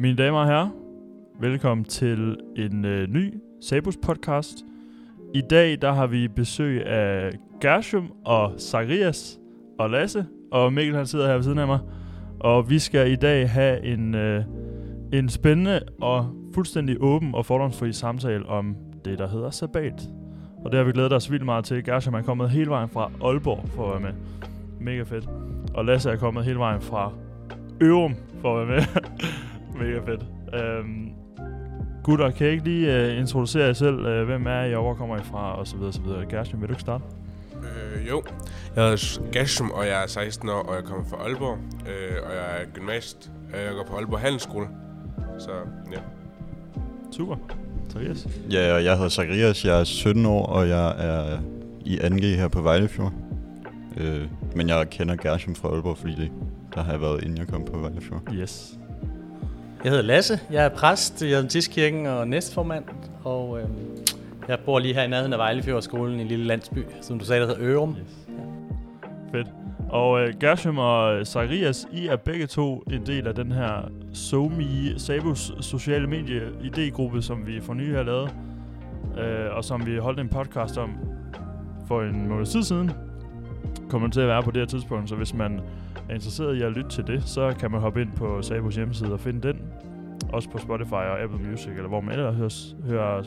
Mine damer og herrer, velkommen til en øh, ny Sabus podcast. I dag der har vi besøg af Gershom og Zacharias og Lasse, og Mikkel han sidder her ved siden af mig. Og vi skal i dag have en, øh, en spændende og fuldstændig åben og fordomsfri samtale om det, der hedder sabbat. Og det har vi glædet os vildt meget til. Gershom er kommet hele vejen fra Aalborg for at være med. Mega fedt. Og Lasse er kommet hele vejen fra Ørum for at være med. Mega fedt. Øhm, gutter, kan I ikke lige uh, introducere jer selv? Uh, hvem er I, og hvor kommer I fra? Og så videre, så videre. Gershom, vil du ikke starte? Øh, jo. Jeg hedder Gashum, og jeg er 16 år, og jeg kommer fra Aalborg. Øh, og jeg er gymnast. Øh, Jeg går på Aalborg Handelsskole. Så ja. Super. Tobias? Ja, og jeg hedder Zacharias, jeg er 17 år, og jeg er i 2G her på Vejlefjord. Øh, men jeg kender Gershom fra Aalborg, fordi det, der har jeg været, inden jeg kom på Vejlefjord. Yes. Jeg hedder Lasse, jeg er præst i Adventistkirken og næstformand, og øhm, jeg bor lige her i nærheden af Vejlefjordskolen i en lille landsby, som du sagde, der hedder Ørum. yes. Fedt. Og øh, Gershom og øh, Zacharias, I er begge to en del af den her SoMe, Sabus sociale medie idégruppe, som vi for nylig har lavet, øh, og som vi holdt en podcast om for en måned tid siden. Kommer til at være på det her tidspunkt, så hvis man er interesseret i at lytte til det, så kan man hoppe ind på Sabos hjemmeside og finde den. Også på Spotify og Apple Music, eller hvor man ellers hører, hører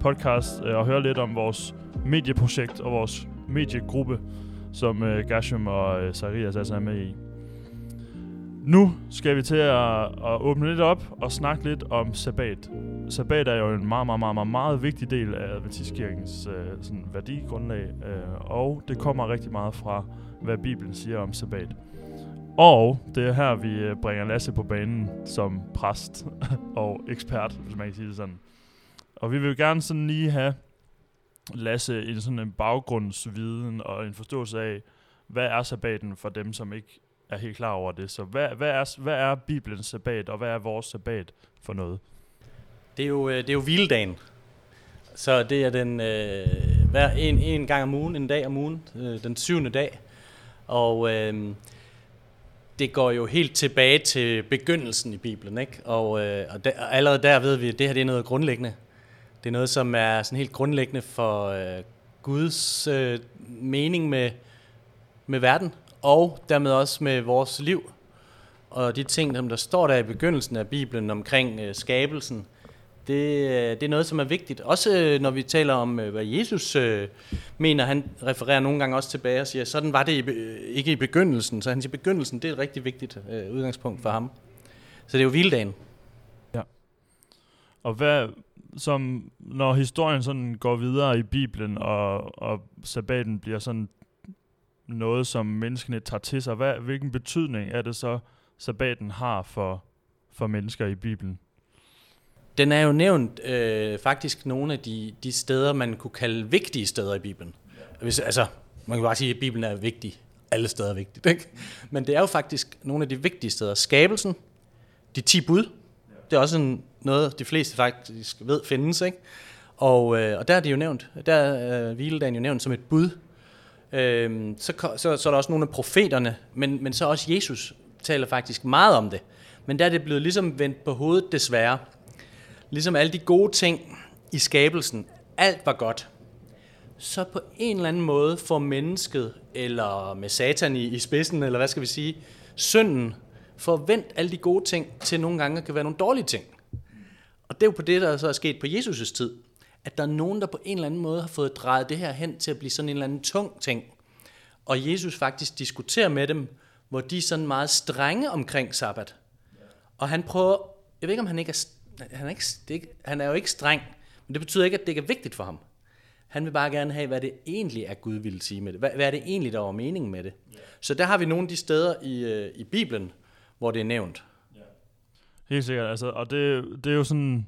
podcast, øh, og høre lidt om vores medieprojekt og vores mediegruppe, som øh, Gasham og øh, Sarias altså er med i. Nu skal vi til at, at åbne lidt op og snakke lidt om sabbat. Sabbat er jo en meget, meget, meget, meget, meget vigtig del af Adventistkirkens øh, sådan værdigrundlag, øh, og det kommer rigtig meget fra, hvad Bibelen siger om sabbat. Og det er her, vi øh, bringer Lasse på banen som præst og ekspert, hvis man kan sige det sådan. Og vi vil gerne sådan lige have Lasse en sådan en baggrundsviden og en forståelse af, hvad er sabbaten for dem, som ikke er helt klar over det. Så hvad, hvad, er, hvad er Bibelens sabbat, og hvad er vores sabbat for noget? Det er jo, øh, det er jo hviledagen. Så det er den øh, hver en, en gang om ugen, en dag om ugen, øh, den syvende dag. Og øh, det går jo helt tilbage til begyndelsen i Bibelen, ikke? Og, øh, og, der, og allerede der ved vi, at det her det er noget grundlæggende. Det er noget, som er sådan helt grundlæggende for øh, Guds øh, mening med, med verden, og dermed også med vores liv. Og de ting, som der står der i begyndelsen af Bibelen omkring øh, skabelsen, det, øh, det er noget, som er vigtigt. Også øh, når vi taler om, øh, hvad Jesus øh, mener. Han refererer nogle gange også tilbage og siger, sådan var det i, ikke i begyndelsen. Så han siger, begyndelsen det er et rigtig vigtigt øh, udgangspunkt for ham. Så det er jo hviledagen. Og hvad, som, når historien sådan går videre i Bibelen, og, og sabbaten bliver sådan noget, som menneskene tager til sig, hvad, hvilken betydning er det så, sabbaten har for, for mennesker i Bibelen? Den er jo nævnt øh, faktisk nogle af de, de steder, man kunne kalde vigtige steder i Bibelen. Hvis, altså, man kan bare sige, at Bibelen er vigtig. Alle steder er vigtigt. Ikke? Men det er jo faktisk nogle af de vigtige steder. Skabelsen, de 10 bud, det er også en, noget, de fleste faktisk ved findes. Ikke? Og, øh, og der er det jo nævnt. Der er øh, hviledagen jo nævnt som et bud. Øh, så, så, så er der også nogle af profeterne, men, men så også Jesus taler faktisk meget om det. Men der er det blevet ligesom vendt på hovedet desværre. Ligesom alle de gode ting i skabelsen, alt var godt. Så på en eller anden måde får mennesket, eller med satan i, i spidsen, eller hvad skal vi sige, synden, forvent alle de gode ting til nogle gange kan være nogle dårlige ting. Og det er jo på det, der så er sket på Jesus' tid. At der er nogen, der på en eller anden måde har fået drejet det her hen til at blive sådan en eller anden tung ting. Og Jesus faktisk diskuterer med dem, hvor de er sådan meget strenge omkring sabbat. Og han prøver, jeg ved ikke om han ikke er, han er, ikke, det er ikke, han er jo ikke streng, men det betyder ikke, at det ikke er vigtigt for ham. Han vil bare gerne have, hvad det egentlig er, Gud ville sige med det. Hvad, hvad er det egentlig, der var meningen med det? Så der har vi nogle af de steder i, øh, i Bibelen, hvor det er nævnt. Helt sikkert, altså, og det, det er jo sådan,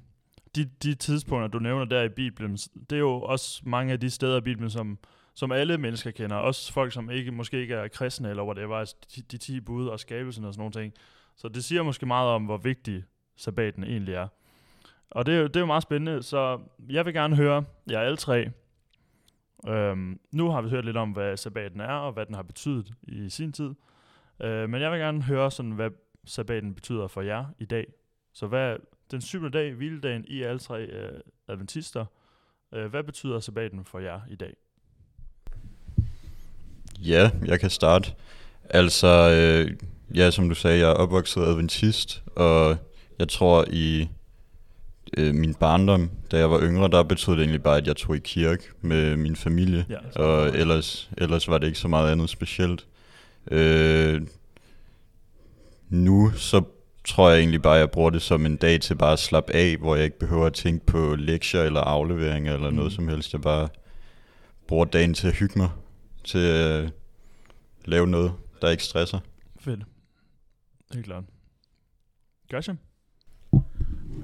de, de tidspunkter, du nævner der i Bibelen, det er jo også mange af de steder i Bibelen, som, som alle mennesker kender, også folk, som ikke måske ikke er kristne, eller whatever, altså de, de 10 bud og skabelsen og sådan nogle ting. Så det siger måske meget om, hvor vigtig sabbaten egentlig er. Og det er, jo, det er jo meget spændende, så jeg vil gerne høre jer alle tre. Øhm, nu har vi hørt lidt om, hvad sabbaten er, og hvad den har betydet i sin tid. Øh, men jeg vil gerne høre, sådan, hvad sabbaten betyder for jer i dag, Så hvad den syvende dag, hviledagen i alle tre øh, adventister, øh, hvad betyder sabbaten for jer i dag? Ja, jeg kan starte. Altså, øh, ja, som du sagde, jeg er opvokset adventist, og jeg tror i øh, min barndom, da jeg var yngre, der betød det egentlig bare, at jeg tog i kirke med min familie, Ja, og ellers, ellers var det ikke så meget andet specielt. Øh, nu så tror jeg egentlig bare, at jeg bruger det som en dag til bare at slappe af, hvor jeg ikke behøver at tænke på lektier eller afleveringer eller noget Mm. som helst. Jeg bare bruger dagen til at hygge mig, til at lave noget, der ikke stresser. Fedt. Helt klart. Gotcha.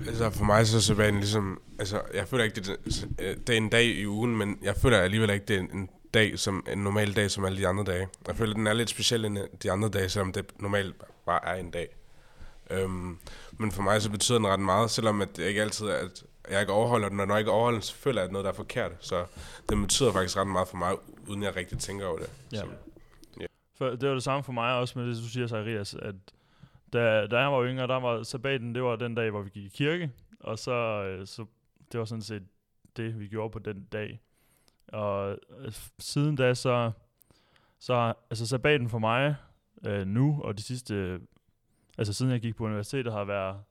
Altså for mig så er sabbaten ligesom, altså jeg føler ikke, det er, øh, det er en dag i ugen, men jeg føler alligevel ikke, det er en dag som en normal dag som alle de andre dage. Jeg føler, den er lidt speciel end de andre dage, selvom det normalt bare er en dag. Øhm, men for mig så betyder den ret meget, selvom at det ikke altid er, at jeg ikke overholder den, og når jeg ikke overholder den, så føler jeg, at noget der er forkert. Så den betyder faktisk ret meget for mig, uden jeg rigtig tænker over det. Ja. Så, For det var det samme for mig også med det, du siger, Zacharias, at da, da jeg var yngre, der var sabbaten, det var den dag, hvor vi gik i kirke, og så, øh, så det var sådan set det, vi gjorde på den dag. Og øh, siden da, så, så altså sabbaten for mig øh, nu, og de sidste, altså siden jeg gik på universitetet, har været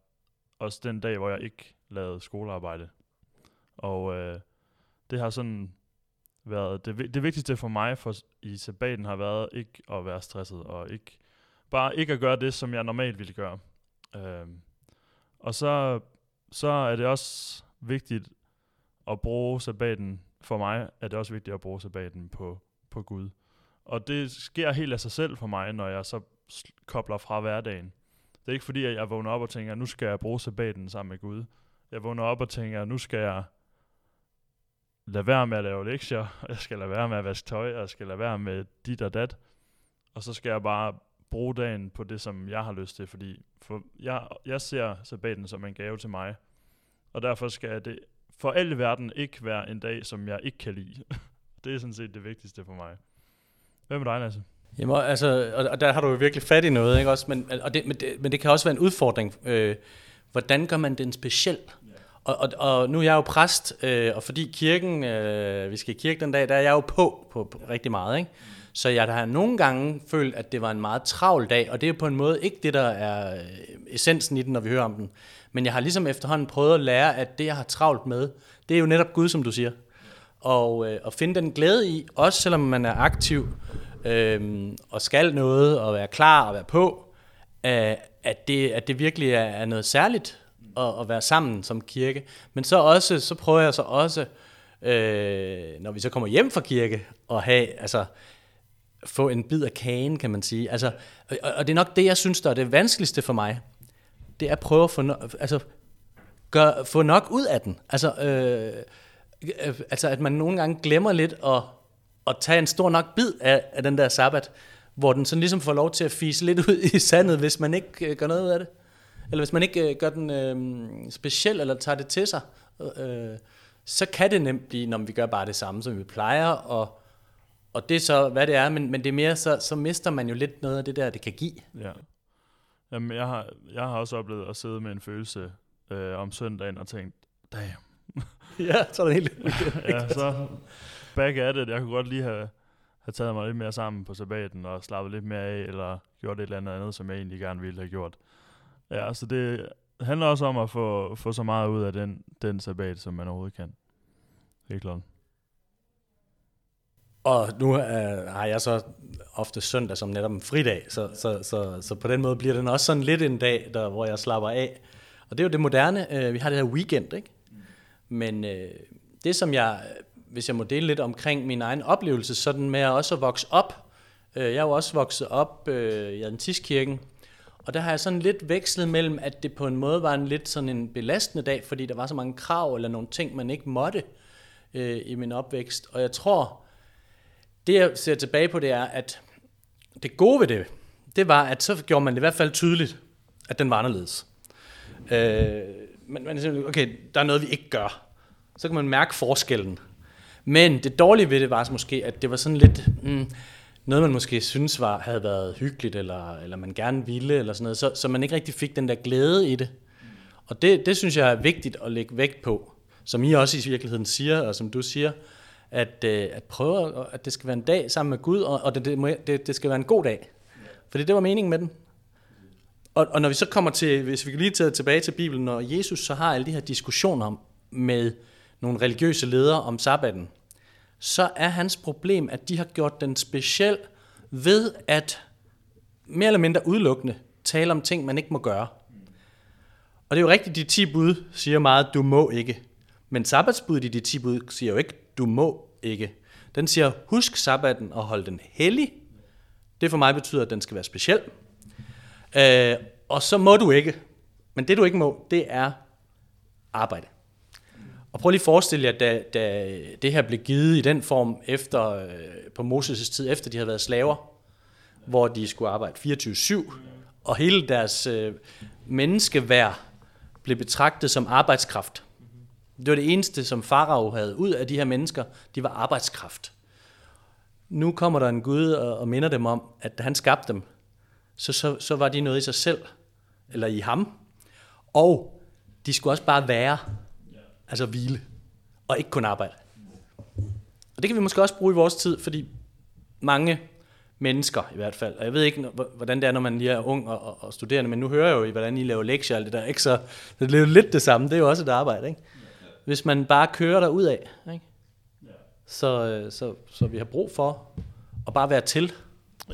også den dag, hvor jeg ikke lavede skolearbejde. Og øh, det har sådan været, det, det vigtigste for mig for, i sabbaten har været ikke at være stresset, og ikke, bare ikke at gøre det, som jeg normalt ville gøre. Øhm, og så, så er det også vigtigt at bruge sabbaten, for mig er det også vigtigt at bruge sabbaten på, på Gud. Og det sker helt af sig selv for mig, når jeg så kobler fra hverdagen. Det er ikke fordi, at jeg vågner op og tænker, nu skal jeg bruge sabbaten sammen med Gud. Jeg vågner op og tænker, nu skal jeg lade være med at lave lektier, og jeg skal lade være med at vaske tøj, og jeg skal lade være med dit og dat. Og så skal jeg bare bruge dagen på det, som jeg har lyst til, fordi for jeg, jeg ser sabbaten som en gave til mig. Og derfor skal det for alle i verden ikke være en dag, som jeg ikke kan lide. det er sådan set det vigtigste for mig. Hvad med dig, Lasse? Jamen, altså, og, og der har du jo virkelig fat i noget, ikke også? Men, og det, men, det, men det kan også være en udfordring. Øh, hvordan gør man den speciel? Og, og, og nu er jeg jo præst, øh, og fordi kirken, øh, vi skal i kirke den dag, der er jeg jo på, på, på rigtig meget, ikke? Så jeg har nogle gange følt, at det var en meget travl dag, og det er på en måde ikke det, der er øh, essensen i den, når vi hører om den. Men jeg har ligesom efterhånden prøvet at lære, at det, jeg har travlt med, det er jo netop Gud, som du siger. Og, øh, og finde den glæde i, også selvom man er aktiv, øh, og skal noget, og være klar og være på, øh, at, det, at det virkelig er, er noget særligt at, at være sammen som kirke. Men så også, så prøver jeg så også, øh, når vi så kommer hjem fra kirke, at have, altså, få en bid af kagen, kan man sige. Altså, og, og det er nok det, jeg synes, der er det vanskeligste for mig. Det er at prøve at få, no, altså, gør, få nok ud af den. Altså, øh, øh, altså, at man nogle gange glemmer lidt at, at tage en stor nok bid af, af den der sabbat, hvor den sådan ligesom får lov til at fise lidt ud i sandet, hvis man ikke øh, gør noget ud af det. Eller hvis man ikke øh, gør den øh, speciel, eller tager det til sig. Øh, så kan det nemt blive, når vi gør bare det samme, som vi plejer, og, og det er så, hvad det er, men, men det er mere, så, så mister man jo lidt noget af det der, det kan give. Ja. Jamen, jeg har, jeg har også oplevet at sidde med en følelse øh, om søndagen og tænkt, damn. ja, så er det helt... ja, så back at it. Jeg kunne godt lige have, have taget mig lidt mere sammen på sabbaten og slappet lidt mere af, eller gjort et eller andet andet, som jeg egentlig gerne ville have gjort. Ja, så det handler også om at få, få så meget ud af den, den sabbat, som man overhovedet kan. Helt klart. Og nu øh, har jeg så ofte søndag som netop en fridag, så, så, så, så på den måde bliver den også sådan lidt en dag, der, hvor jeg slapper af. Og det er jo det moderne. Øh, vi har det her weekend, ikke? Men øh, det som jeg, hvis jeg må dele lidt omkring min egen oplevelse, sådan med at også vokse op. Øh, jeg er jo også vokset op øh, i Adventistkirken, og der har jeg sådan lidt vekslet mellem, at det på en måde var en lidt sådan en belastende dag, fordi der var så mange krav eller nogle ting, man ikke måtte øh, i min opvækst. Og jeg tror, det jeg ser tilbage på, det er, at det gode ved det, det var, at så gjorde man det i hvert fald tydeligt, at den var anderledes. Øh, men man siger, okay, der er noget, vi ikke gør. Så kan man mærke forskellen. Men det dårlige ved det var måske, at det var sådan lidt mm, noget, man måske synes var, havde været hyggeligt, eller, eller man gerne ville, eller sådan noget, så, så man ikke rigtig fik den der glæde i det. Og det, det synes jeg er vigtigt at lægge vægt på, som I også i virkeligheden siger, og som du siger, at, øh, at prøve, at det skal være en dag sammen med Gud, og, og det, det, det, det skal være en god dag. For det var meningen med den. Og, og når vi så kommer til, hvis vi kan lige tage tilbage til Bibelen, når Jesus så har alle de her diskussioner med nogle religiøse ledere om sabbaten, så er hans problem, at de har gjort den speciel ved at mere eller mindre udelukkende tale om ting, man ikke må gøre. Og det er jo rigtigt, de 10 bud siger meget, du må ikke. Men sabbatsbuddet i de 10 bud siger jo ikke, du må ikke. Den siger, husk sabbaten og hold den hellig. Det for mig betyder, at den skal være speciel. Øh, og så må du ikke. Men det du ikke må, det er arbejde. Og prøv lige at forestille jer, da, da det her blev givet i den form efter, øh, på Moses' tid, efter de havde været slaver, hvor de skulle arbejde 24-7, og hele deres øh, menneskeværd blev betragtet som arbejdskraft. Det var det eneste, som Farao havde ud af de her mennesker, de var arbejdskraft. Nu kommer der en Gud og, og minder dem om, at da han skabte dem, så, så, så var de noget i sig selv, eller i ham. Og de skulle også bare være, altså hvile, og ikke kun arbejde. Og det kan vi måske også bruge i vores tid, fordi mange mennesker i hvert fald, og jeg ved ikke, hvordan det er, når man lige er ung og, og, og studerende, men nu hører jeg jo, hvordan I laver lektier og alt det der, ikke? så det er jo lidt det samme, det er jo også et arbejde, ikke? Hvis man bare kører der ud af, ikke? Så, øh, så, så vi har brug for at bare være til.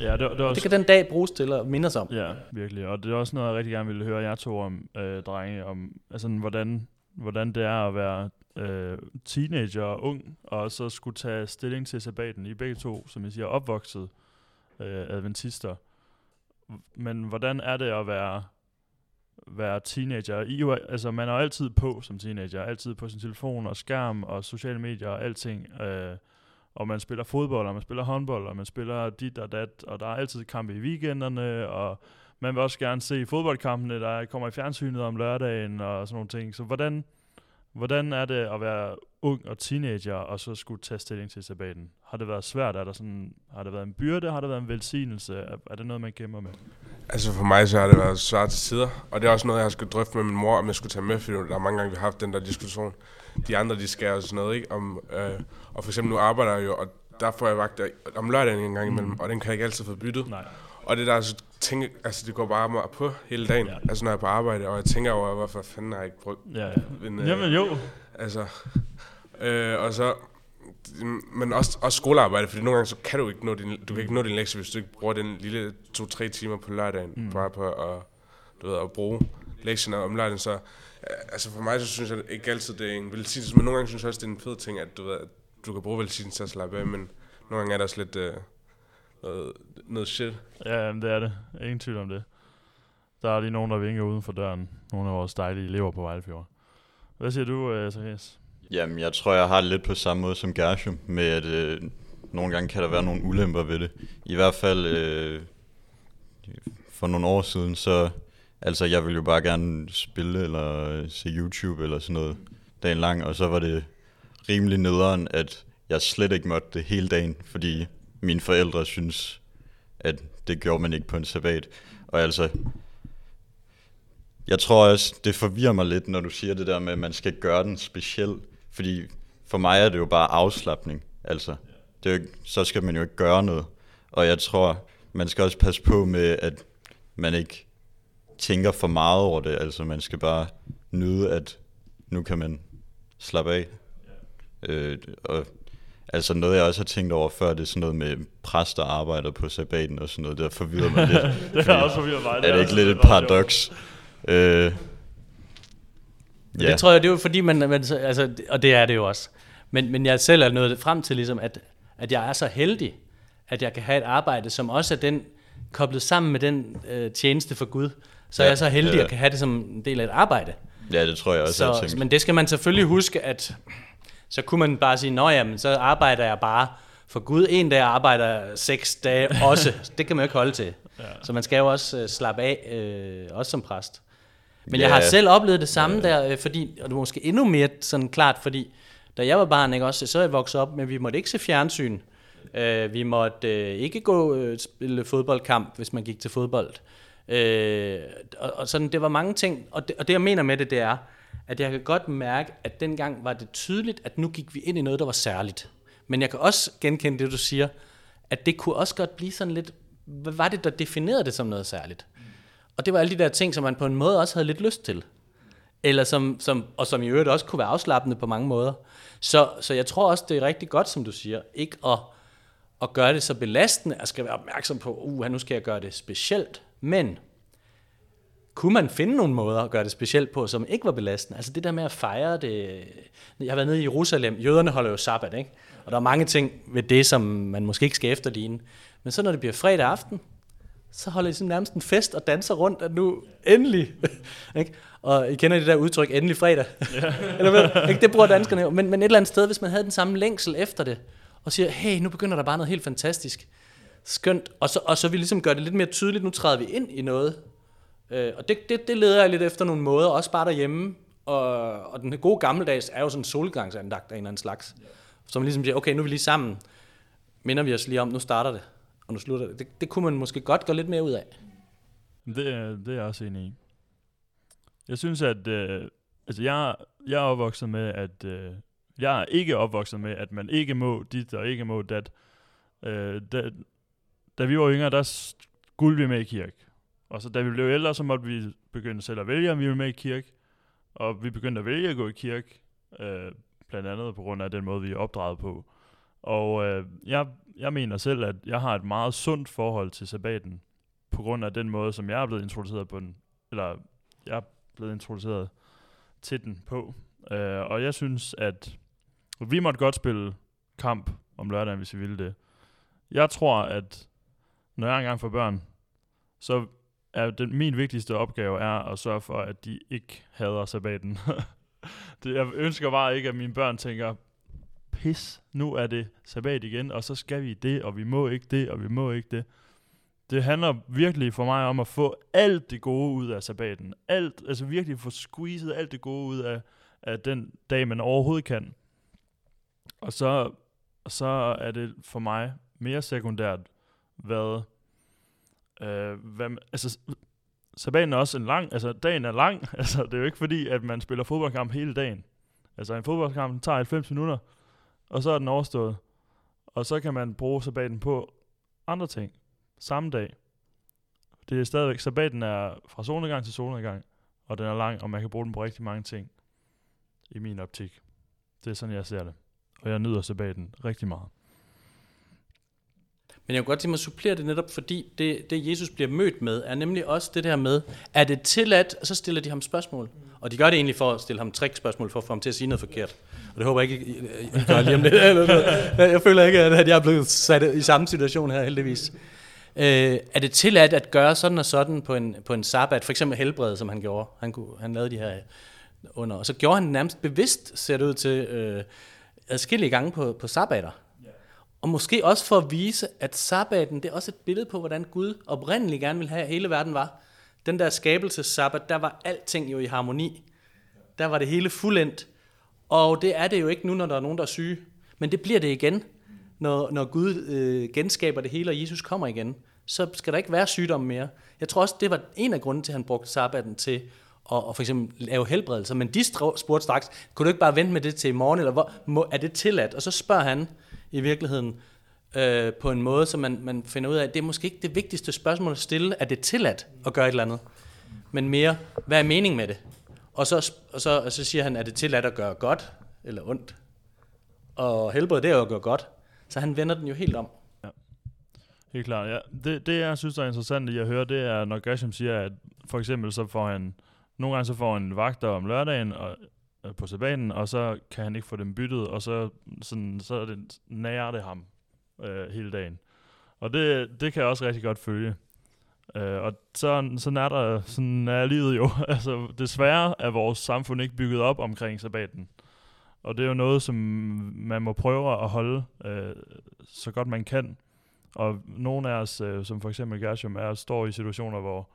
Ja, det, det, også, det kan den dag bruges til at minde os om. Ja, virkelig. Og det er også noget, jeg rigtig gerne ville høre jer to om, øh, drenge, om altså, hvordan, hvordan det er at være øh, teenager og ung, og så skulle tage stilling til sabbaten. I begge to, som jeg siger, opvokset øh, adventister. Men hvordan er det at være, være teenager? I, jo, altså, man er altid på som teenager, altid på sin telefon og skærm og sociale medier og alting. Øh, og man spiller fodbold, og man spiller håndbold, og man spiller dit og dat, og der er altid kampe i weekenderne, og man vil også gerne se fodboldkampene, der kommer i fjernsynet om lørdagen og sådan nogle ting. Så hvordan, hvordan er det at være ung og teenager, og så skulle tage stilling til sabbaten? Har det været svært? Er der sådan, har det været en byrde? Har det været en velsignelse? Er, er det noget, man kæmper med? Altså for mig så har det været svært til tider, og det er også noget, jeg har skulle drøfte med min mor, om jeg skulle tage med, fordi der er mange gange, vi har haft den der diskussion. De andre, de skal og sådan noget, ikke? Om, øh, og for eksempel nu arbejder jeg jo, og der får jeg vagt om lørdagen en gang imellem, mm. og den kan jeg ikke altid få byttet. Nej. Og det der, altså, tænke, altså det går bare mig på hele dagen, ja. altså når jeg er på arbejde, og jeg tænker over, hvorfor fanden har jeg ikke brugt Ja, ja. en, øh, Jamen jo. Altså, øh, og så, men også, også skolearbejde, fordi nogle gange så kan du ikke nå din, du kan ikke nå din lektie, hvis du ikke bruger den lille to-tre timer på lørdagen, mm. bare på at, du ved, at bruge lektierne om lørdagen, så altså for mig så synes jeg ikke altid, det er en velsignelse, men nogle gange synes jeg også, det er en fed ting, at du ved, at du kan bruge velsignelse til at slappe af, men nogle gange er der også lidt øh, noget, noget shit. Ja, jamen, det er det. Ingen tvivl om det. Der er lige nogen, der vinker uden for døren. Nogle af vores dejlige elever på Vejlefjord. Hvad siger du, Zacharias? Jamen, jeg tror, jeg har det lidt på samme måde som Gershom, med at øh, nogle gange kan der være nogle ulemper ved det. I hvert fald øh, for nogle år siden, så altså, jeg ville jo bare gerne spille eller øh, se YouTube eller sådan noget dagen lang, og så var det rimelig nederen, at jeg slet ikke måtte det hele dagen, fordi mine forældre synes, at det gjorde man ikke på en sabbat. Og altså, jeg tror også, det forvirrer mig lidt, når du siger det der med, at man skal gøre den speciel. Fordi for mig er det jo bare afslappning. Altså, det er jo så skal man jo ikke gøre noget. Og jeg tror, man skal også passe på med, at man ikke tænker for meget over det. Altså, man skal bare nyde, at nu kan man slappe af. Øh, og Altså noget, jeg også har tænkt over før, det er sådan noget med præster arbejder på sabbaten og sådan noget. Det forvirrer mig lidt. det er også forvirret mig. Det er, er det ikke lidt et paradoks? Øh, ja. Det tror jeg, det er jo fordi, man, man, altså, og det er det jo også. Men, men jeg selv er nået frem til, ligesom, at, at jeg er så heldig, at jeg kan have et arbejde, som også er den, koblet sammen med den øh, tjeneste for Gud. Så ja, jeg er så heldig, at jeg kan have det som en del af et arbejde. Ja, det tror jeg også, så, jeg Men det skal man selvfølgelig huske, at så kunne man bare sige, nå jamen, så arbejder jeg bare for Gud. En dag arbejder seks dage også. det kan man jo ikke holde til. Ja. Så man skal jo også uh, slappe af, øh, også som præst. Men yeah. jeg har selv oplevet det samme yeah. der, øh, fordi, og det er måske endnu mere sådan klart, fordi da jeg var barn, ikke, også, så jeg vokset op, men vi måtte ikke se fjernsyn. Uh, vi måtte uh, ikke gå uh, spille fodboldkamp, hvis man gik til fodbold. Øh, og, og sådan, det var mange ting, og det, og det jeg mener med det, det er, at jeg kan godt mærke, at dengang var det tydeligt, at nu gik vi ind i noget, der var særligt. Men jeg kan også genkende det, du siger, at det kunne også godt blive sådan lidt, hvad var det, der definerede det som noget særligt? Og det var alle de der ting, som man på en måde også havde lidt lyst til. Eller som, som, og som i øvrigt også kunne være afslappende på mange måder. Så, så jeg tror også, det er rigtig godt, som du siger, ikke at, at gøre det så belastende. at skal være opmærksom på, uh, nu skal jeg gøre det specielt. Men kunne man finde nogle måder at gøre det specielt på, som ikke var belastende? Altså det der med at fejre det... Jeg har været nede i Jerusalem. Jøderne holder jo sabbat, ikke? Og der er mange ting ved det, som man måske ikke skal efterligne. Men så når det bliver fredag aften, så holder de sådan nærmest en fest og danser rundt, at nu endelig, ikke? og I kender det der udtryk, endelig fredag, ja. eller hvad? Ikke? det bruger danskerne jo, men, men et eller andet sted, hvis man havde den samme længsel efter det, og siger, hey, nu begynder der bare noget helt fantastisk, skønt, og så, og så vi ligesom gør det lidt mere tydeligt, nu træder vi ind i noget, øh, og det, det, det leder jeg lidt efter nogle måder, også bare derhjemme, og, og den gode gammeldags er jo sådan en solgangsandagt af en eller anden slags, ja. som ligesom siger, okay, nu er vi lige sammen, minder vi os lige om, nu starter det og nu slutter det. det. Det kunne man måske godt gå lidt mere ud af. Det, er, det er jeg også enig i. Jeg synes, at øh, altså jeg, jeg er opvokset med, at øh, jeg er ikke opvokset med, at man ikke må dit og ikke må dat. Øh, da, da vi var yngre, der skulle vi med i kirke. Og så da vi blev ældre, så måtte vi begynde selv at vælge, om vi ville med i kirke. Og vi begyndte at vælge at gå i kirke, øh, blandt andet på grund af den måde, vi er opdraget på. Og øh, jeg, jeg mener selv, at jeg har et meget sundt forhold til sabbaten, på grund af den måde, som jeg er blevet introduceret på den, eller jeg er blevet introduceret til den på. Øh, og jeg synes, at vi måtte godt spille kamp om lørdagen, hvis vi ville det. Jeg tror, at når jeg engang får børn, så er den, min vigtigste opgave er at sørge for, at de ikke hader sabbaten. det, jeg ønsker bare ikke, at mine børn tænker, pis, nu er det sabbat igen, og så skal vi det, og vi må ikke det, og vi må ikke det. Det handler virkelig for mig om at få alt det gode ud af sabbaten. Alt, altså virkelig få squeezet alt det gode ud af, af den dag, man overhovedet kan. Og så, så er det for mig mere sekundært, hvad, øh, hvad altså, sabbaten er også en lang, altså dagen er lang, altså det er jo ikke fordi, at man spiller fodboldkamp hele dagen. Altså en fodboldkamp tager 90 minutter, og så er den overstået. Og så kan man bruge sabbaten på andre ting. Samme dag. Det er stadigvæk, sabbaten er fra solnedgang til solnedgang, og den er lang, og man kan bruge den på rigtig mange ting. I min optik. Det er sådan, jeg ser det. Og jeg nyder sabbaten rigtig meget. Men jeg kunne godt tænke mig at supplere det netop, fordi det, det Jesus bliver mødt med, er nemlig også det der med, er det tilladt, så stiller de ham spørgsmål. Og de gør det egentlig for at stille ham spørgsmål for at få ham til at sige noget forkert. Det håber jeg ikke, I, I gør lige om lidt. Jeg føler ikke, at jeg er blevet sat i samme situation her, heldigvis. Øh, er det tilladt at gøre sådan og sådan på en, på en sabbat, for eksempel helbred, som han gjorde? Han, kunne, han lavede de her under. Og så gjorde han nærmest bevidst, ser det ud til, øh, adskillige gange på, på sabbater. Og måske også for at vise, at sabbaten, det er også et billede på, hvordan Gud oprindeligt gerne vil have, at hele verden var. Den der skabelsessabbat, der var alting jo i harmoni. Der var det hele fuldendt. Og det er det jo ikke nu, når der er nogen, der er syge. Men det bliver det igen, når, når Gud øh, genskaber det hele, og Jesus kommer igen. Så skal der ikke være sygdom mere. Jeg tror også, det var en af grunden til, at han brugte sabbaten til at, at for eksempel lave helbredelser. Men de spurgte straks, kunne du ikke bare vente med det til i morgen, eller hvor, må, er det tilladt? Og så spørger han i virkeligheden øh, på en måde, så man, man finder ud af, at det er måske ikke det vigtigste spørgsmål at stille, er det tilladt at gøre et eller andet? Men mere, hvad er meningen med det? Og så, og så, og så siger han, er det tilladt at gøre godt eller ondt? Og helbred, det er jo at gøre godt. Så han vender den jo helt om. Ja. Helt klart, ja. Det, det jeg synes er interessant at jeg hører, det er, når Gresham siger, at for eksempel så får han, nogle gange så får han vagter om lørdagen og, øh, på sabbaten, og så kan han ikke få dem byttet, og så, sådan, så er det, nærer det ham øh, hele dagen. Og det, det kan jeg også rigtig godt følge. Øh, og sådan, sådan, er der, sådan er livet jo. altså, desværre er vores samfund ikke bygget op omkring sabbaten. Og det er jo noget, som man må prøve at holde øh, så godt man kan. Og nogle af os, øh, som for eksempel Gershom, er, står i situationer, hvor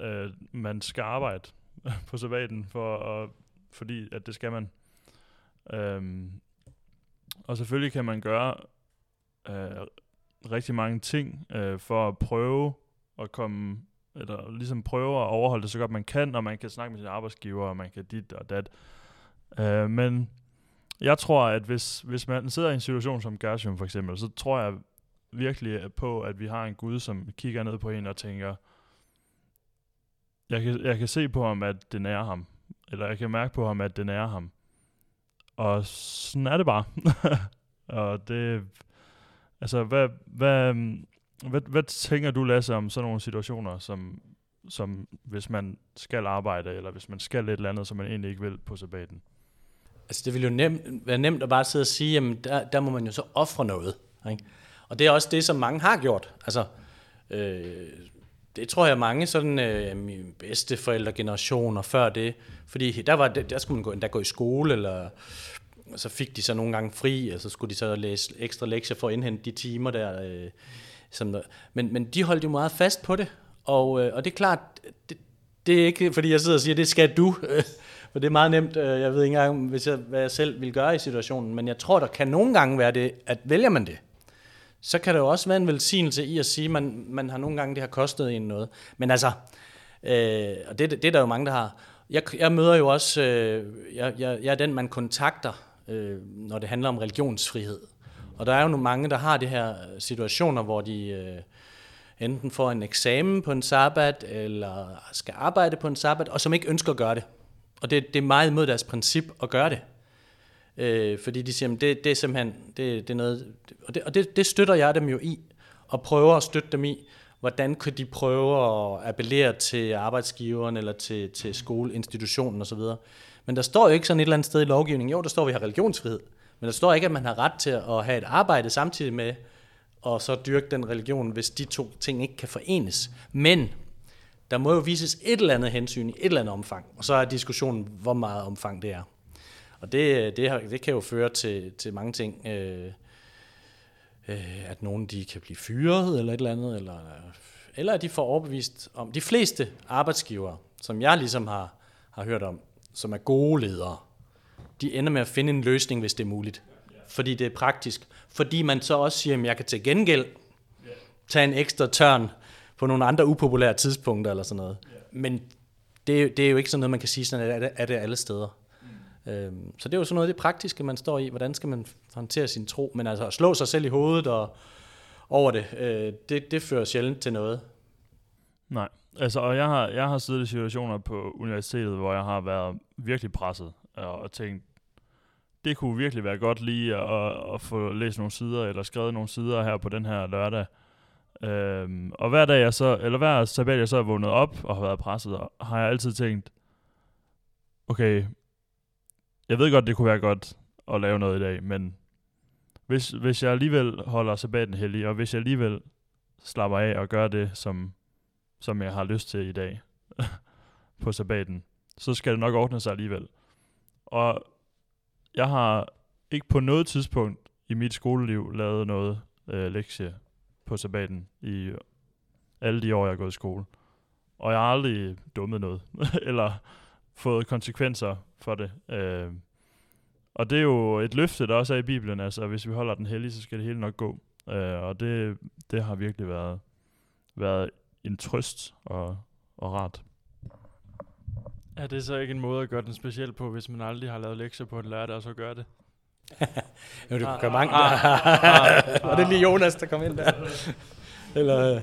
øh, man skal arbejde på sabbaten, for at, fordi at det skal man. Øhm, og selvfølgelig kan man gøre øh, rigtig mange ting øh, for at prøve at komme eller ligesom prøve at overholde det så godt man kan, og man kan snakke med sin arbejdsgiver, og man kan dit og dat. Øh, men jeg tror, at hvis, hvis man sidder i en situation som Gershom for eksempel, så tror jeg virkelig på, at vi har en Gud, som kigger ned på en og tænker, jeg kan, jeg kan se på ham, at det nærer ham. Eller jeg kan mærke på ham, at det nærer ham. Og sådan er det bare. og det... Altså, hvad, hvad, hvad, hvad tænker du, Lasse, om sådan nogle situationer, som, som hvis man skal arbejde, eller hvis man skal et eller andet, som man egentlig ikke vil på sabbaten? Altså det ville jo nem, være nemt at bare sidde og sige, jamen der, der må man jo så ofre noget. Ikke? Og det er også det, som mange har gjort. Altså, øh, det tror jeg mange sådan øh, mine bedste forældregenerationer før det, fordi der, var, der skulle man gå, der gå i skole, eller så fik de så nogle gange fri, og så skulle de så læse ekstra lektier for at indhente de timer der. Øh, som der. Men, men de holdt jo meget fast på det, og, øh, og det er klart, det, det er ikke fordi jeg sidder og siger, det skal du, for det er meget nemt, øh, jeg ved ikke engang, hvis jeg, hvad jeg selv vil gøre i situationen, men jeg tror, der kan nogle gange være det, at vælger man det, så kan der jo også være en velsignelse i at sige, at man, man har nogle gange, det har kostet en noget. Men altså, øh, og det, det er der jo mange, der har. Jeg, jeg møder jo også, øh, jeg, jeg, jeg er den, man kontakter, øh, når det handler om religionsfrihed. Og der er jo nogle mange, der har de her øh, situationer, hvor de øh, enten får en eksamen på en sabbat, eller skal arbejde på en sabbat, og som ikke ønsker at gøre det. Og det, det er meget imod deres princip at gøre det. Øh, fordi de siger, at det, det er simpelthen, det, det er noget, og, det, og det, det støtter jeg dem jo i, og prøver at støtte dem i, hvordan kan de prøve at appellere til arbejdsgiveren, eller til, til skoleinstitutionen osv. Men der står jo ikke sådan et eller andet sted i lovgivningen, jo, der står, at vi har religionsfrihed, men der står ikke, at man har ret til at have et arbejde samtidig med, og så dyrke den religion, hvis de to ting ikke kan forenes. Men der må jo vises et eller andet hensyn i et eller andet omfang, og så er diskussionen, hvor meget omfang det er. Og det, det, det kan jo føre til, til mange ting. Øh, øh, at nogen de kan blive fyret eller et eller andet, eller, eller at de får overbevist om. De fleste arbejdsgivere, som jeg ligesom har, har hørt om, som er gode ledere, de ender med at finde en løsning, hvis det er muligt. Fordi det er praktisk. Fordi man så også siger, at jeg kan til gengæld tage en ekstra tørn på nogle andre upopulære tidspunkter eller sådan noget. Men det, det er jo ikke sådan noget, man kan sige, sådan er det, er det alle steder. Øhm, så det er jo sådan noget af det praktiske, man står i. Hvordan skal man håndtere sin tro? Men altså at slå sig selv i hovedet og over det, øh, det, det fører sjældent til noget. Nej, altså og jeg har, jeg har siddet i situationer på universitetet, hvor jeg har været virkelig presset og, og tænkt, det kunne virkelig være godt lige at, at få læst nogle sider, eller skrevet nogle sider her på den her lørdag. Øhm, og hver dag jeg så, eller hver sabbat jeg så er vågnet op og har været presset, har jeg altid tænkt, okay, jeg ved godt, det kunne være godt at lave noget i dag, men hvis, hvis jeg alligevel holder sabbaten heldig, og hvis jeg alligevel slapper af og gør det, som, som jeg har lyst til i dag på sabbaten, så skal det nok ordne sig alligevel. Og jeg har ikke på noget tidspunkt i mit skoleliv lavet noget øh, lektie på sabbaten i alle de år, jeg har gået i skole. Og jeg har aldrig dummet noget, eller fået konsekvenser for det. Øh, og det er jo et løfte, der også er i Bibelen, altså hvis vi holder den hellig, så skal det hele nok gå. Øh, og det, det har virkelig været, været en trøst og, og rart. Er det så ikke en måde at gøre den speciel på, hvis man aldrig har lavet lektier på en lørdag, og så gør det? jo, det kan mange. Ah, ah, ah, var det lige Jonas, der kom ind der? Eller...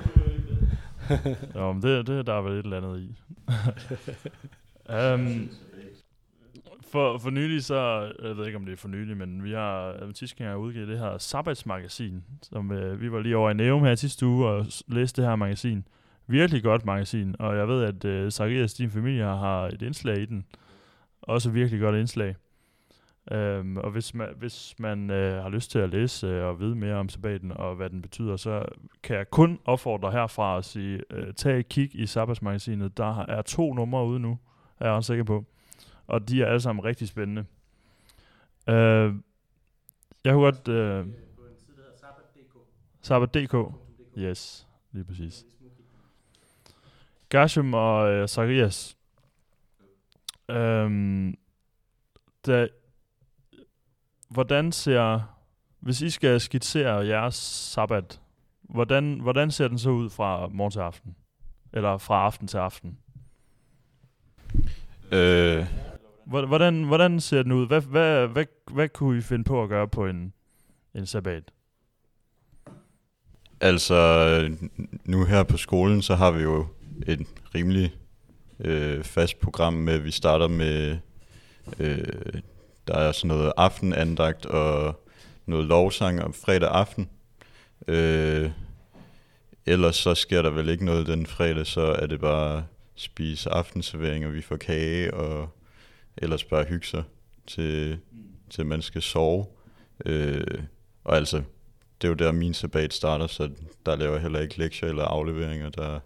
jo, men det, det der er vel et eller andet i. um, for, for nylig så, jeg ved ikke om det er for nylig, men vi har Adventistgænger udgivet det her Sabbatsmagasin, som øh, vi var lige over i Neum her sidste uge og læste det her magasin. Virkelig godt magasin, og jeg ved, at øh, Zacharias, din familie, har et indslag i den. Også virkelig godt indslag. Um, og hvis man, hvis man øh, har lyst til at læse øh, og vide mere om sabbaten og hvad den betyder, så kan jeg kun opfordre herfra at sige, øh, tag et kig i Sabbatsmagasinet. Der er to numre ude nu, er jeg også sikker på og de er alle sammen rigtig spændende. Uh, jeg kunne godt... Uh, Sabbat.dk. Yes, lige præcis. Gershom og uh, Zacharias. Um, da, hvordan ser... Hvis I skal skitsere jeres sabbat, hvordan, hvordan ser den så ud fra morgen til aften? Eller fra aften til aften? Øh, Hvor- Hvordan, hvordan ser den ud? Hvad, hvad, hvad, hvad kunne I finde på at gøre på en, en sabbat? altså, nu her på skolen, så har vi jo et rimelig øh, fast program med, vi starter med, øh, der er sådan noget aftenandagt og noget lovsang om fredag aften. Øh, ellers så sker der vel ikke noget den fredag, så er det bare spise aftenservering, og vi får kage, og ellers bare hygge sig til, til man skal sove. Øh, og altså, det er jo der min sabbat starter, så der laver jeg heller ikke lektier eller afleveringer, der,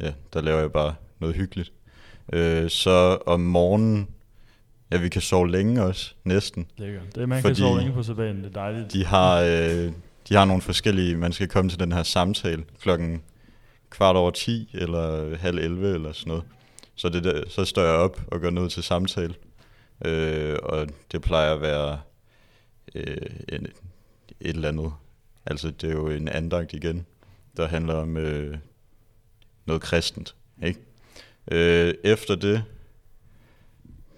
ja, der laver jeg bare noget hyggeligt. Øh, så om morgenen, ja, vi kan sove længe også, næsten. Lækker. Det, man Fordi- kan sove længe på sabbaten, det er dejligt. De har, øh, de har nogle forskellige, man skal komme til den her samtale klokken kvart over 10 eller halv 11 eller sådan noget. Så, det der, så står jeg op og går ned til samtale. Øh, og det plejer at være øh, en, et eller andet. Altså det er jo en andagt igen, der handler om øh, noget kristent. Ikke? Øh, efter det,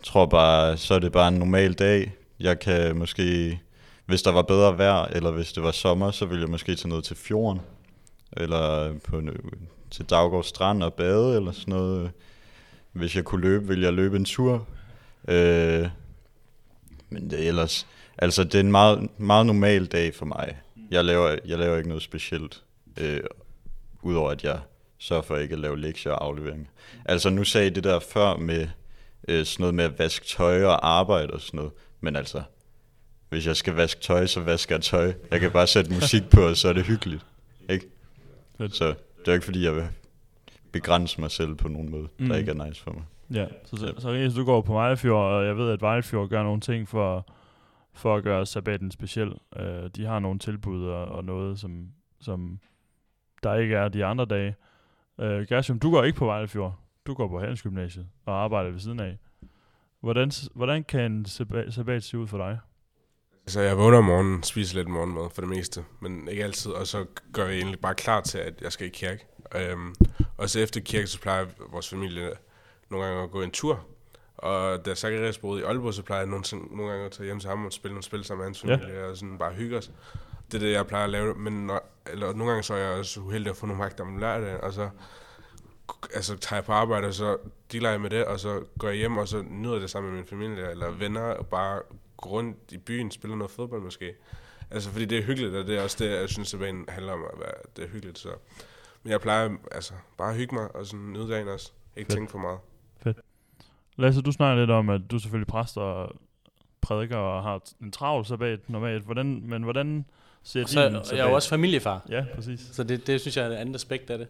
tror bare, så er det bare en normal dag. Jeg kan måske hvis der var bedre vejr, eller hvis det var sommer, så ville jeg måske tage noget til fjorden, eller på en, til Daggård Strand og bade, eller sådan noget. Hvis jeg kunne løbe, ville jeg løbe en tur. Øh, men det er ellers, altså det er en meget, meget normal dag for mig. Jeg laver, jeg laver ikke noget specielt, øh, udover at jeg sørger for ikke at lave lektier og afleveringer. Altså nu sagde I det der før med øh, sådan noget med at vaske tøj og arbejde og sådan noget, men altså, hvis jeg skal vaske tøj, så vasker jeg tøj. Jeg kan bare sætte musik på, og så er det hyggeligt. Ikke? Så det er ikke fordi, jeg vil begrænse mig selv på nogen måde, mm. Der ikke er nice for mig. Ja, så, så, så Ries, du går på Vejlefjord, og jeg ved, at Vejlefjord gør nogle ting for, for at gøre sabbaten speciel. Uh, de har nogle tilbud og, og noget, som, som der ikke er de andre dage. Uh, Gershom, du går ikke på Vejlefjord. Du går på Handelsgymnasiet og arbejder ved siden af. Hvordan, hvordan kan en sabbat, se ud for dig? Altså, jeg vågner om morgenen, spiser lidt morgenmad for det meste, men ikke altid, og så gør jeg egentlig bare klar til, at jeg skal i kirke. Øhm, og så efter kirke, så plejer vores familie nogle gange at gå en tur. Og da Zacharias boede i Aalborg, så plejer jeg nogle, nogle gange at tage hjem til ham og spille nogle spil sammen med hans Ja. familie, og sådan bare hygge os. Det er det, jeg plejer at lave, men eller nogle gange så er jeg også uheldig at få nogle vagter om lørdagen, og så altså, tager jeg på arbejde, og så dealer jeg med det, og så går jeg hjem, og så nyder det sammen med min familie, eller venner, og bare gå rundt i byen, spille noget fodbold måske. Altså, fordi det er hyggeligt, og det er også det, jeg synes, at banen handler om, at være, det er hyggeligt, så... Men jeg plejer, altså, bare at hygge mig, og sådan nyde dagen også. Ikke Fedt. tænke for meget. Lasse, du snakker lidt om, at du selvfølgelig præst og prædiker og har en travl sabbat normalt. Hvordan, men hvordan ser Og så din jeg er jo også familiefar, Ja, præcis. så det, det synes jeg er et andet aspekt af det.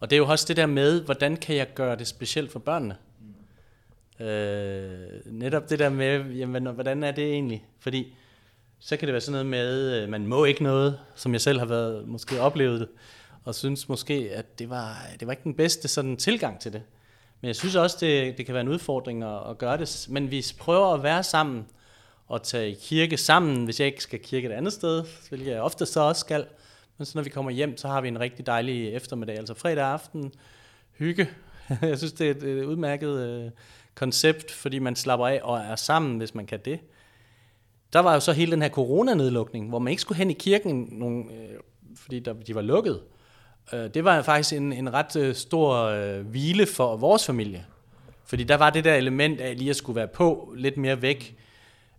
Og det er jo også det der med, hvordan kan jeg gøre det specielt for børnene? Øh, netop det der med, jamen, hvordan er det egentlig? Fordi så kan det være sådan noget med, øh, man må ikke noget, som jeg selv har været måske oplevet det, og synes måske, at det var, det var ikke den bedste sådan tilgang til det. Men jeg synes også, det, det kan være en udfordring at, at gøre det. Men vi prøver at være sammen og tage i kirke sammen, hvis jeg ikke skal kirke et andet sted, hvilket jeg ofte så også skal. Men så når vi kommer hjem, så har vi en rigtig dejlig eftermiddag, altså fredag aften, hygge. jeg synes, det er et, et udmærket øh, koncept, fordi man slapper af og er sammen, hvis man kan det. Der var jo så hele den her coronanedlukning, hvor man ikke skulle hen i kirken, nogen, øh, fordi der, de var lukket. Øh, det var faktisk en, en ret øh, stor øh, hvile for vores familie. Fordi der var det der element af lige at skulle være på, lidt mere væk.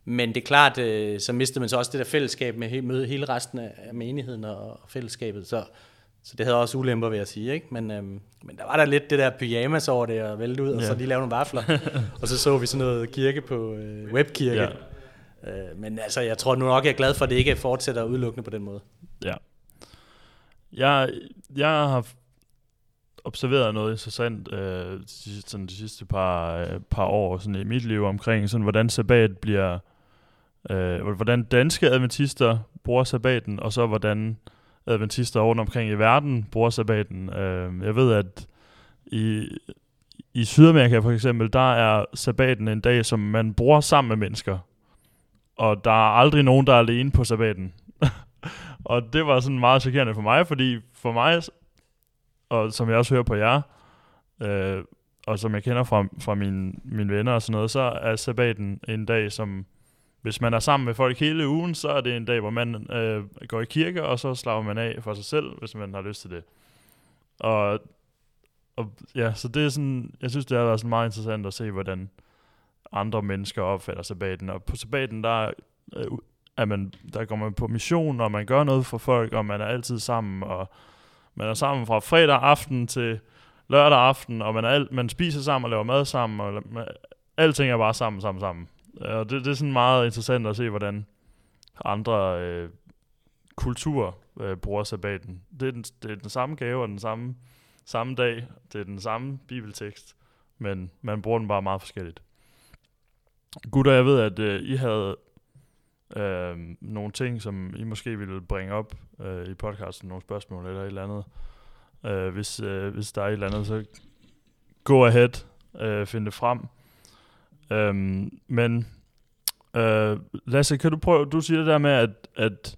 Men det er klart, øh, så mistede man så også det der fællesskab med møde hele resten af menigheden og fællesskabet. Så, så det havde også ulemper, vil jeg sige. Ikke? Men, øhm, men der var der lidt det der pyjamas over det og vælte ud, og Ja. så lige lave nogle vafler. og så så vi sådan noget kirke på øh, webkirke. Ja. Øh, men altså, jeg tror nu nok, jeg er glad for, at det ikke fortsætter udelukkende på den måde. Ja. Jeg, jeg har observeret noget interessant øh, de, sidste- sådan de sidste par, øh, par år sådan i mit liv omkring, sådan, hvordan sabbat bliver, øh, hvordan danske adventister bruger sabbaten, og så hvordan adventister rundt omkring i verden bruger sabbaten. Øh, jeg ved, at i, i Sydamerika for eksempel, der er sabbaten en dag, som man bruger sammen med mennesker. Og der er aldrig nogen, der er alene på sabbaten. og det var sådan meget chokerende for mig, fordi for mig og som jeg også hører på jer, øh, og som jeg kender fra, fra mine, mine venner og sådan noget, så er sabbaten en dag, som hvis man er sammen med folk hele ugen, så er det en dag, hvor man øh, går i kirke, og så slapper man af for sig selv, hvis man har lyst til det. Og, og ja, så det er sådan, jeg synes, det har været sådan meget interessant at se, hvordan andre mennesker opfatter sabbaten. Og på sabbaten, der, øh, er man, der går man på mission, og man gør noget for folk, og man er altid sammen, og man er sammen fra fredag aften til lørdag aften, og man, er alt, man spiser sammen og laver mad sammen, og man, alting er bare sammen, sammen, sammen. Og det, det er sådan meget interessant at se, hvordan andre øh, kulturer øh, bruger sabbaten. Det er, den, det er den samme gave og den samme, samme dag. Det er den samme bibeltekst, men man bruger den bare meget forskelligt. Gutter, jeg ved, at øh, I havde øh, nogle ting, som I måske ville bringe op øh, i podcasten, nogle spørgsmål eller et eller andet. Øh, hvis, øh, hvis der er et eller andet, så go ahead, øh, find det frem. Øhm, men øh, Lasse, kan du prøve, du siger det der med, at, at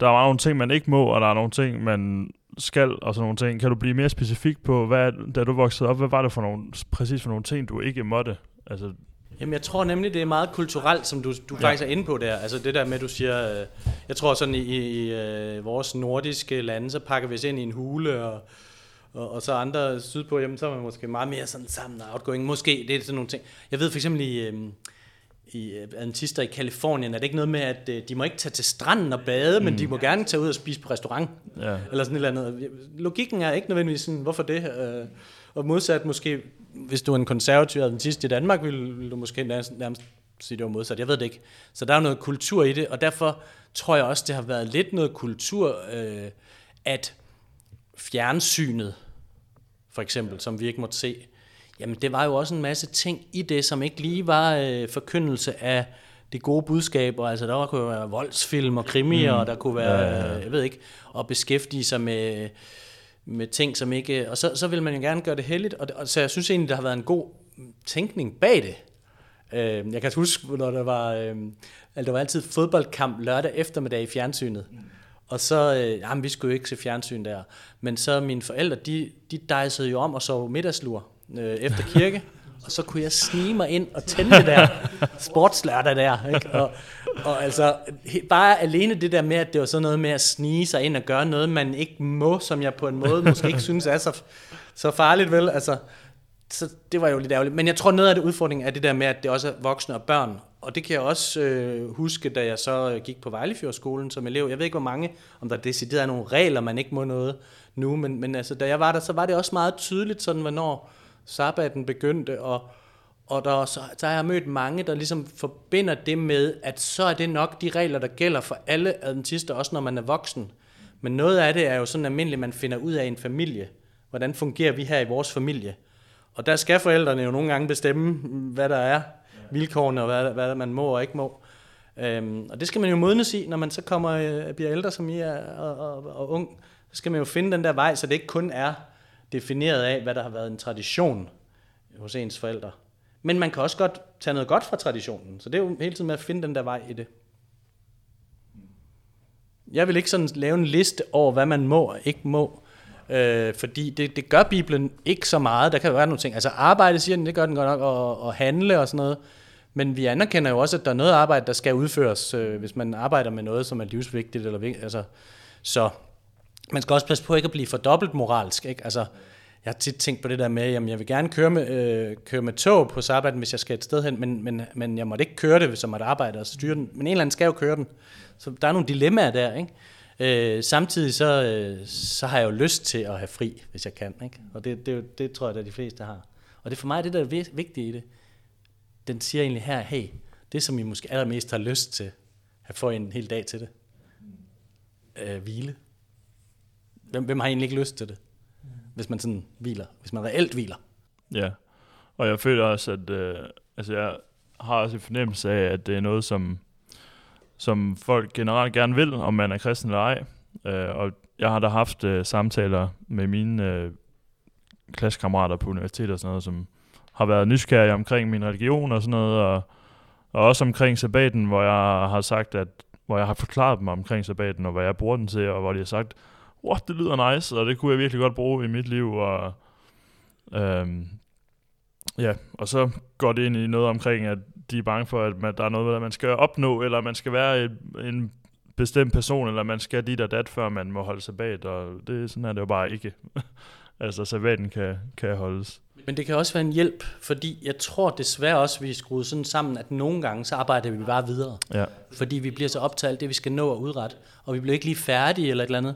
der er nogle ting, man ikke må, og der er nogle ting, man skal, og sådan nogle ting. Kan du blive mere specifik på, hvad, da du voksede op, hvad var det for nogle, præcis for nogle ting, du ikke måtte? Altså, Jamen, jeg tror nemlig, det er meget kulturelt, som du, du ja. faktisk er inde på der. Altså det der med, du siger, øh, jeg tror sådan i, i øh, vores nordiske lande, så pakker vi os ind i en hule, og, og, og så andre sydpå, jamen så er man måske meget mere sådan sammen og outgoing. Måske, det er sådan nogle ting. Jeg ved for eksempel i, øh, i øh, adventister i Kalifornien, er det ikke noget med, at øh, de må ikke tage til stranden og bade, mm. men de må gerne tage ud og spise på restaurant. ja. Eller sådan et eller andet. Logikken er ikke nødvendigvis sådan, hvorfor det? Øh, og modsat måske, hvis du er en konservativ adventist i Danmark, vil, vil du måske nærmest, nærmest sige, det var modsat. Jeg ved det ikke. Så der er noget kultur i det, og derfor tror jeg også, det har været lidt noget kultur, øh, at fjernsynet, for eksempel, som vi ikke måtte se, jamen det var jo også en masse ting i det, som ikke lige var øh, forkyndelse af det gode budskaber. Altså der kunne være voldsfilm og krimier, mm. og der kunne være, ja, ja, ja. jeg ved ikke, at beskæftige sig med, med ting, som ikke... Og så, så vil man jo gerne gøre det heldigt, og, og så jeg synes egentlig, der har været en god tænkning bag det. Øh, jeg kan huske, når der var, øh, altså, der var altid fodboldkamp lørdag eftermiddag i fjernsynet. Mm. Og så, øh, jamen vi skulle jo ikke se fjernsyn der. Men så mine forældre, de, de dejsede jo om og sov middagslur øh, efter kirke. og så kunne jeg snige mig ind og tænde det der sportslørdag der. Ikke? Og, og altså, he- bare alene det der med, at det var sådan noget med at snige sig ind og gøre noget, man ikke må, som jeg på en måde måske ikke synes er så, så farligt, vel? Altså, så det var jo lidt ærgerligt. Men jeg tror, noget af det udfordring er det der med, at det også er voksne og børn. Og det kan jeg også øh, huske, da jeg så øh, gik på Vejlefjordskolen som elev. Jeg ved ikke, hvor mange, om der decideret er nogle regler, man ikke må noget nu, men, men altså, da jeg var der, så var det også meget tydeligt, sådan, hvornår sabbaten begyndte, og, og der, så, så har jeg mødt mange, der ligesom forbinder det med, at så er det nok de regler, der gælder for alle adventister, også når man er voksen. Men noget af det er jo sådan almindeligt, man finder ud af i en familie. Hvordan fungerer vi her i vores familie? Og der skal forældrene jo nogle gange bestemme, hvad der er vilkårene, og hvad, hvad man må og ikke må. Øhm, og det skal man jo modnes i, når man så kommer øh, bliver ældre, som I er, og, og, og ung. Så skal man jo finde den der vej, så det ikke kun er defineret af, hvad der har været en tradition hos ens forældre. Men man kan også godt tage noget godt fra traditionen. Så det er jo hele tiden med at finde den der vej i det. Jeg vil ikke sådan lave en liste over, hvad man må og ikke må. Øh, fordi det, det gør Bibelen ikke så meget. Der kan jo være nogle ting. Altså arbejde, siger den, det gør den godt nok, og, og handle og sådan noget. Men vi anerkender jo også, at der er noget arbejde, der skal udføres, øh, hvis man arbejder med noget, som er livsvigtigt. Eller, altså, så man skal også passe på ikke at blive for dobbelt moralsk. Ikke? Altså, jeg har tit tænkt på det der med, at jeg vil gerne køre med, øh, køre med tog på sabbaten, hvis jeg skal et sted hen, men, men, men jeg måtte ikke køre det, hvis jeg måtte arbejde og styre den. Men en eller anden skal jo køre den. Så der er nogle dilemmaer der, ikke? Øh, samtidig så, øh, så har jeg jo lyst til at have fri, hvis jeg kan. Ikke? Og det, det, det tror jeg, at de fleste har. Og det er for mig det, der er vigtigt i det. Den siger egentlig her, hey, det som I måske allermest har lyst til, at få en hel dag til det. Øh, hvile. Hvem, hvem har egentlig ikke lyst til det? Hvis man sådan hviler. Hvis man reelt hviler. Ja, og jeg føler også, at øh, altså jeg har også en fornemmelse af, at det er noget, som, som folk generelt gerne vil, om man er kristen eller ej. Øh, og jeg har da haft øh, samtaler med mine øh, klassekammerater på universitetet og sådan noget, som har været nysgerrige omkring min religion og sådan noget, og, og også omkring sabbaten, hvor jeg har sagt, at hvor jeg har forklaret dem omkring sabbaten, og hvad jeg bruger den til, og hvor de har sagt, what, det lyder nice, og det kunne jeg virkelig godt bruge i mit liv, og øhm, ja, og så går det ind i noget omkring, at de er bange for, at man, der er noget, man skal opnå, eller man skal være en, en bestemt person, eller man skal dit og dat, før man må holde sabbat, og det, sådan er det jo bare ikke. altså, sabbaten kan, kan holdes. Men det kan også være en hjælp, fordi jeg tror desværre også, at vi er skruet sådan sammen, at nogle gange, så arbejder vi bare videre. Ja. Fordi vi bliver så optaget af alt det, vi skal nå at udrette, og vi bliver ikke lige færdige eller et eller andet.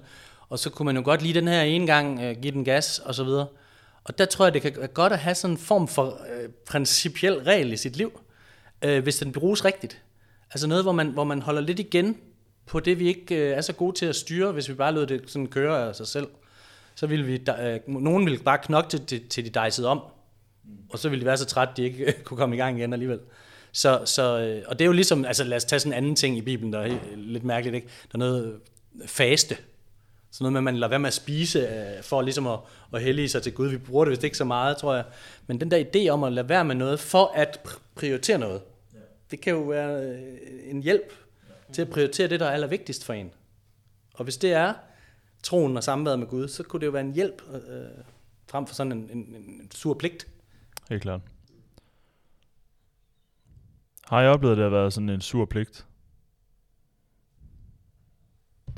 Og så kunne man jo godt lige den her ene gang uh, give den gas, og så videre. Og der tror jeg, det kan være godt at have sådan en form for uh, principiel regel i sit liv, øh, hvis den bruges rigtigt. Altså noget, hvor man, hvor man holder lidt igen på det, vi ikke øh, er så gode til at styre, hvis vi bare lader det sådan køre af sig selv. Så ville vi, øh, nogen ville bare knokke til, til, til de dejsede om, og så ville de være så trætte, de ikke kunne komme i gang igen alligevel. Så, så, øh, og det er jo ligesom, altså lad os tage sådan en anden ting i Bibelen, der er lidt mærkeligt, ikke? Der er noget øh, faste. Sådan noget med, at man lader være med at spise, øh, for ligesom at, at hellige sig til Gud. Vi bruger det vist ikke så meget, tror jeg. Men den der idé om at lade være med noget, for at prioritere noget, det kan jo være øh, en hjælp til at prioritere det, der er allervigtigst for en. Og hvis det er troen og samværet med Gud, så kunne det jo være en hjælp øh, frem for sådan en, en, en sur pligt. Helt klart. Har jeg oplevet, at det har været sådan en sur pligt?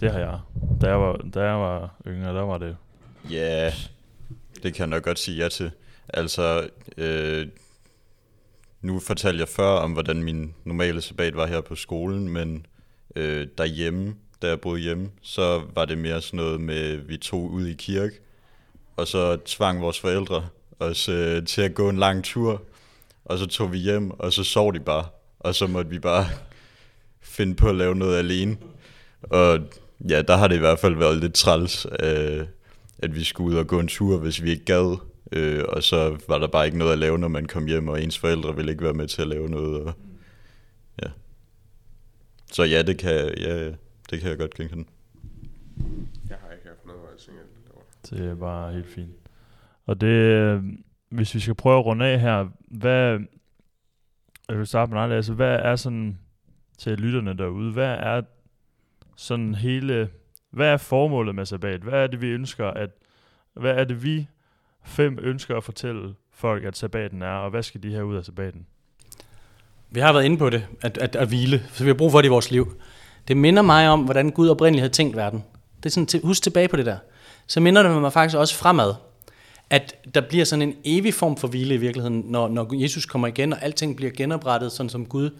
Det har jeg. Da jeg var, da jeg var yngre, der var det. Ja, yeah, det kan jeg nok godt sige ja til. Altså, øh, nu fortalte jeg før om, hvordan min normale sabbat var her på skolen, men øh, derhjemme, da jeg boede hjemme, så var det mere sådan noget med, vi tog ud i kirke, og så tvang vores forældre os øh, til at gå en lang tur, og så tog vi hjem, og så sov de bare, og så måtte vi bare finde på at lave noget alene. Og ja, der har det i hvert fald været lidt træls, øh, at vi skulle ud og gå en tur, hvis vi ikke gad. Øh, og så var der bare ikke noget at lave, når man kom hjem, og ens forældre ville ikke være med til at lave noget. Og, ja. Så ja, det kan, ja, det kan jeg godt genkende. Jeg har ikke haft noget, tænker, Det er bare helt fint. Og det, øh, hvis vi skal prøve at runde af her, hvad, jeg vil starte med dig, altså, hvad er sådan, til lytterne derude, hvad er sådan hele, hvad er formålet med sabbat? Hvad er det, vi ønsker at, hvad er det, vi fem ønsker at fortælle folk, at sabbaten er, og hvad skal de have ud af sabbaten? Vi har været inde på det, at, at, at hvile, så vi har brug for det i vores liv. Det minder mig om, hvordan Gud oprindeligt havde tænkt verden. Det er sådan, til, husk tilbage på det der. Så minder det mig faktisk også fremad, at der bliver sådan en evig form for hvile i virkeligheden, når, når Jesus kommer igen, og alting bliver genoprettet, sådan som Gud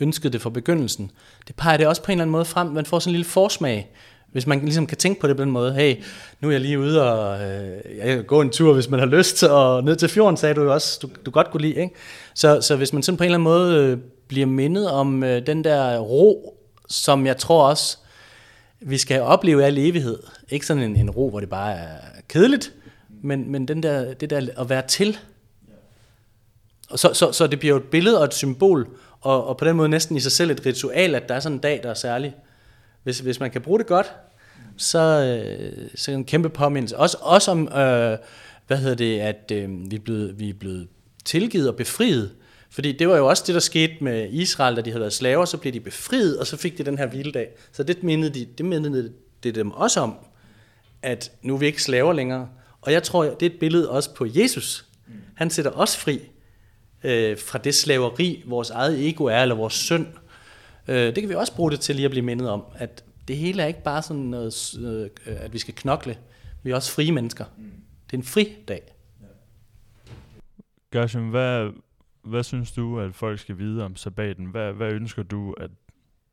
ønskede det fra begyndelsen. Det peger det også på en eller anden måde frem. Man får sådan en lille forsmag, hvis man ligesom kan tænke på det på den måde. Hey, nu er jeg lige ude og øh, jeg kan gå en tur, hvis man har lyst, og ned til fjorden, sagde du jo også, du, du godt kunne lide. Ikke? Så, så hvis man sådan på en eller anden måde øh, bliver mindet om øh, den der ro, som jeg tror også, vi skal opleve al evighed. Ikke sådan en, en ro, hvor det bare er kedeligt, men, men den der, det der at være til. Og så, så, så det bliver jo et billede og et symbol, og, og på den måde næsten i sig selv et ritual, at der er sådan en dag, der er særlig. Hvis, hvis man kan bruge det godt, så, øh, så en kæmpe påmindelse. Også, også om, øh, hvad hedder det, at øh, vi, er blevet, vi er blevet tilgivet og befriet. Fordi det var jo også det, der skete med Israel, da de havde været slaver, så blev de befriet, og så fik de den her hviledag. Så det mindede, de, det mindede det dem også om, at nu er vi ikke slaver længere. Og jeg tror, det er et billede også på Jesus. Han sætter os fri øh, fra det slaveri, vores eget ego er, eller vores synd. Øh, det kan vi også bruge det til lige at blive mindet om, at det hele er ikke bare sådan noget, øh, at vi skal knokle. Vi er også frie mennesker. Det er en fri dag. Gershom, hvad, hvad synes du, at folk skal vide om sabbaten? Hvad, hvad ønsker du, at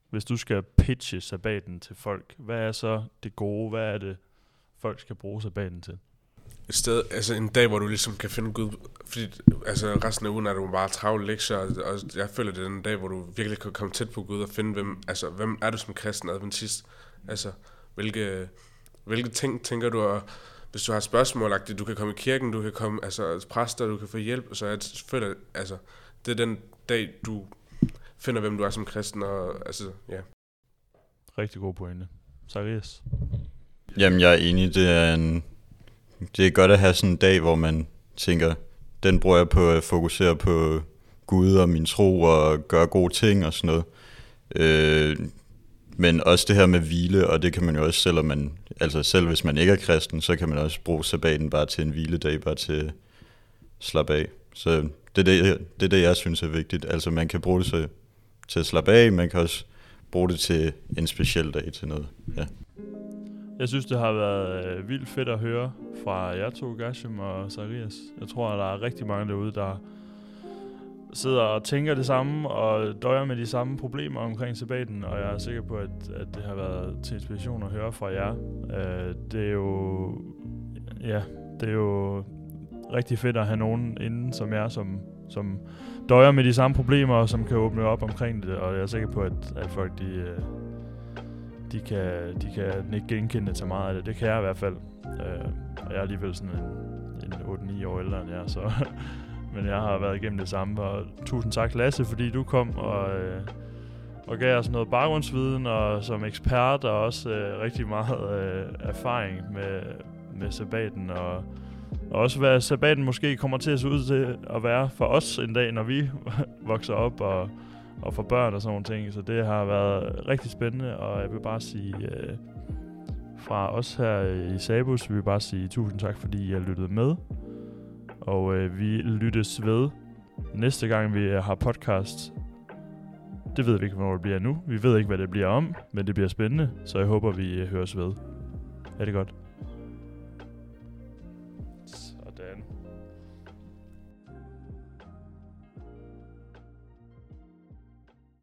hvis du skal pitche sabbaten til folk, hvad er så det gode? Hvad er det, folk skal bruge sabbaten til? Et sted, altså en dag, hvor du ligesom kan finde Gud, fordi altså resten af ugen er du bare travle lektier, og, og jeg føler, det er en dag, hvor du virkelig kan komme tæt på Gud og finde, hvem, altså, hvem er du som kristen adventist? Altså, hvilke, hvilke ting tænker du, og hvis du har spørgsmål, du kan komme i kirken, du kan komme, altså præster, du kan få hjælp, så jeg føler, altså, det er den dag, du finder, hvem du er som kristen, og altså, ja. Rigtig god pointe. Zacharias? Jamen, jeg er enig, det er en, det er godt at have sådan en dag, hvor man tænker, den bruger jeg på at fokusere på Gud og min tro og gøre gode ting og sådan noget. Øh, Men også det her med hvile, og det kan man jo også, selvom man, altså selv hvis man ikke er kristen, så kan man også bruge sabbaten bare til en hviledag, bare til at slappe af. Så det er det, det, er det jeg synes er vigtigt. Altså man kan bruge det så, til at slappe af, man kan også bruge det til en speciel dag til noget. Ja. Jeg synes, det har været øh, vildt fedt at høre fra jer to, Gashim og Sarias. Jeg tror, at der er rigtig mange derude, der sidder og tænker det samme og døjer med de samme problemer omkring sabbaten, og jeg er sikker på, at, at det har været til inspiration at høre fra jer. Øh, det er jo... Ja, det er jo rigtig fedt at have nogen inden som jer, som, som døjer med de samme problemer, og som kan åbne op omkring det, og jeg er sikker på, at, at folk de, øh, de kan, de kan ikke genkende til meget af det. Det kan jeg i hvert fald. Øh, og jeg er alligevel sådan en, en 8-9 år ældre end jer, så... men jeg har været igennem det samme. Og tusind tak, Lasse, fordi du kom og, øh, og gav os noget baggrundsviden, og som ekspert, og også øh, rigtig meget øh, erfaring med, med sabbaten, og, og også hvad sabbaten måske kommer til at se ud til at være for os en dag, når vi vokser op og, og for børn og sådan nogle ting. Så det har været rigtig spændende, og jeg vil bare sige... Øh, fra os her i Sabus vil vi bare sige tusind tak, fordi I har lyttet med. Og øh, vi lyttes ved næste gang, vi øh, har podcast. Det ved vi ikke, hvornår det bliver nu. Vi ved ikke, hvad det bliver om, men det bliver spændende. Så jeg håber, vi øh, høres ved. Er det godt?